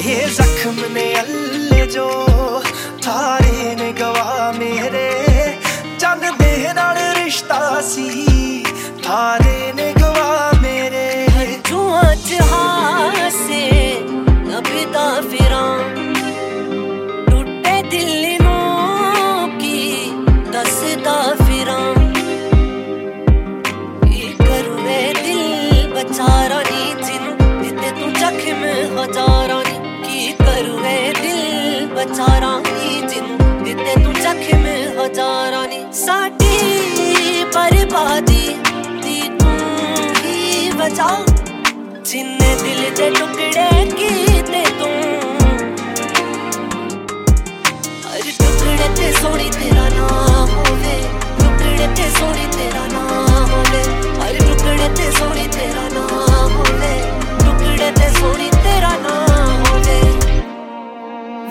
ਇਹ ਜ਼ਖਮ ਨੇ ਅੱਲ ਜੋ ਥਾਰੇ ਨੇ ਗਵਾ ਮੇਰੇ। ਚੰਨ ਦੇ ਨਾਲ ਰਿਸ਼ਤਾ ਸੀ ਥਾਰੇ ਨੇ ਗਵਾ ਮੇਰੇ। ਜੂਆਂ ਚ ਹਾਸੇ ਨਬਿਤਾ ਫਿਰਾਂ। ਟੁੱਟੇ ਦਿਲ ਹਜ਼ਾਰਾਂੀ ਜਿੰਦ ਤੇ ਤੂੰ ਜ਼ਖਮ ਹਜ਼ਾਰਾਂ ਨੀ ਸਾਡੀ ਬਰਬਾਦੀ ਦੀ ਤੂੰ ਹੀ ਵਜਾ ਜਿੰਨੇ ਦਿਲ ਦੇ ਟੁਕੜੇ ਕੀਤੇ ਤੂੰ ਹਰ ਟੁਕੜੇ ਤੇ ਸੋਣੀ ਤੇਰਾ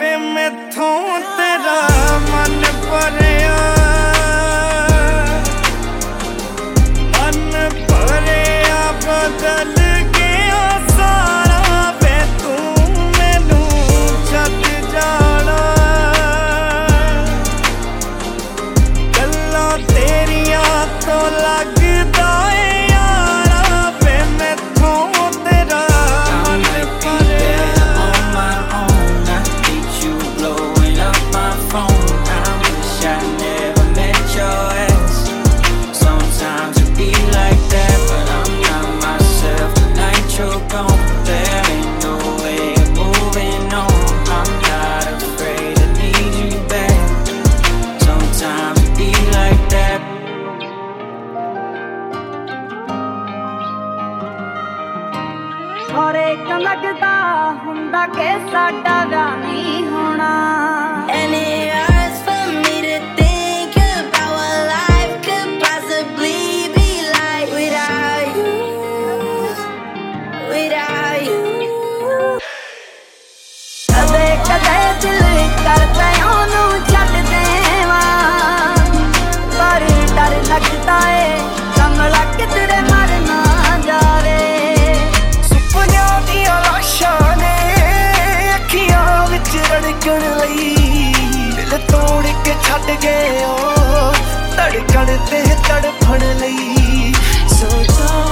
ਵੇ ਮੈਥੋਂ ਤੇਰਾ ਮਨ ਭਰਿਆ। ਮਨ ਭਰਿਆ ਬਦਲ ਔਰ ਇੱਕ ਲੱਗਦਾ ਹੁੰਦਾ ਕਿ ਸਾਡਾ ਵਿਆਹ ਨਹੀਂ ਹੋਣਾ। ਛੱਡ ਗਏ ਓ ਧੜਕਣ ਤੇ ਤੜਫਣ ਲਈ। ਸੋਚਾਂ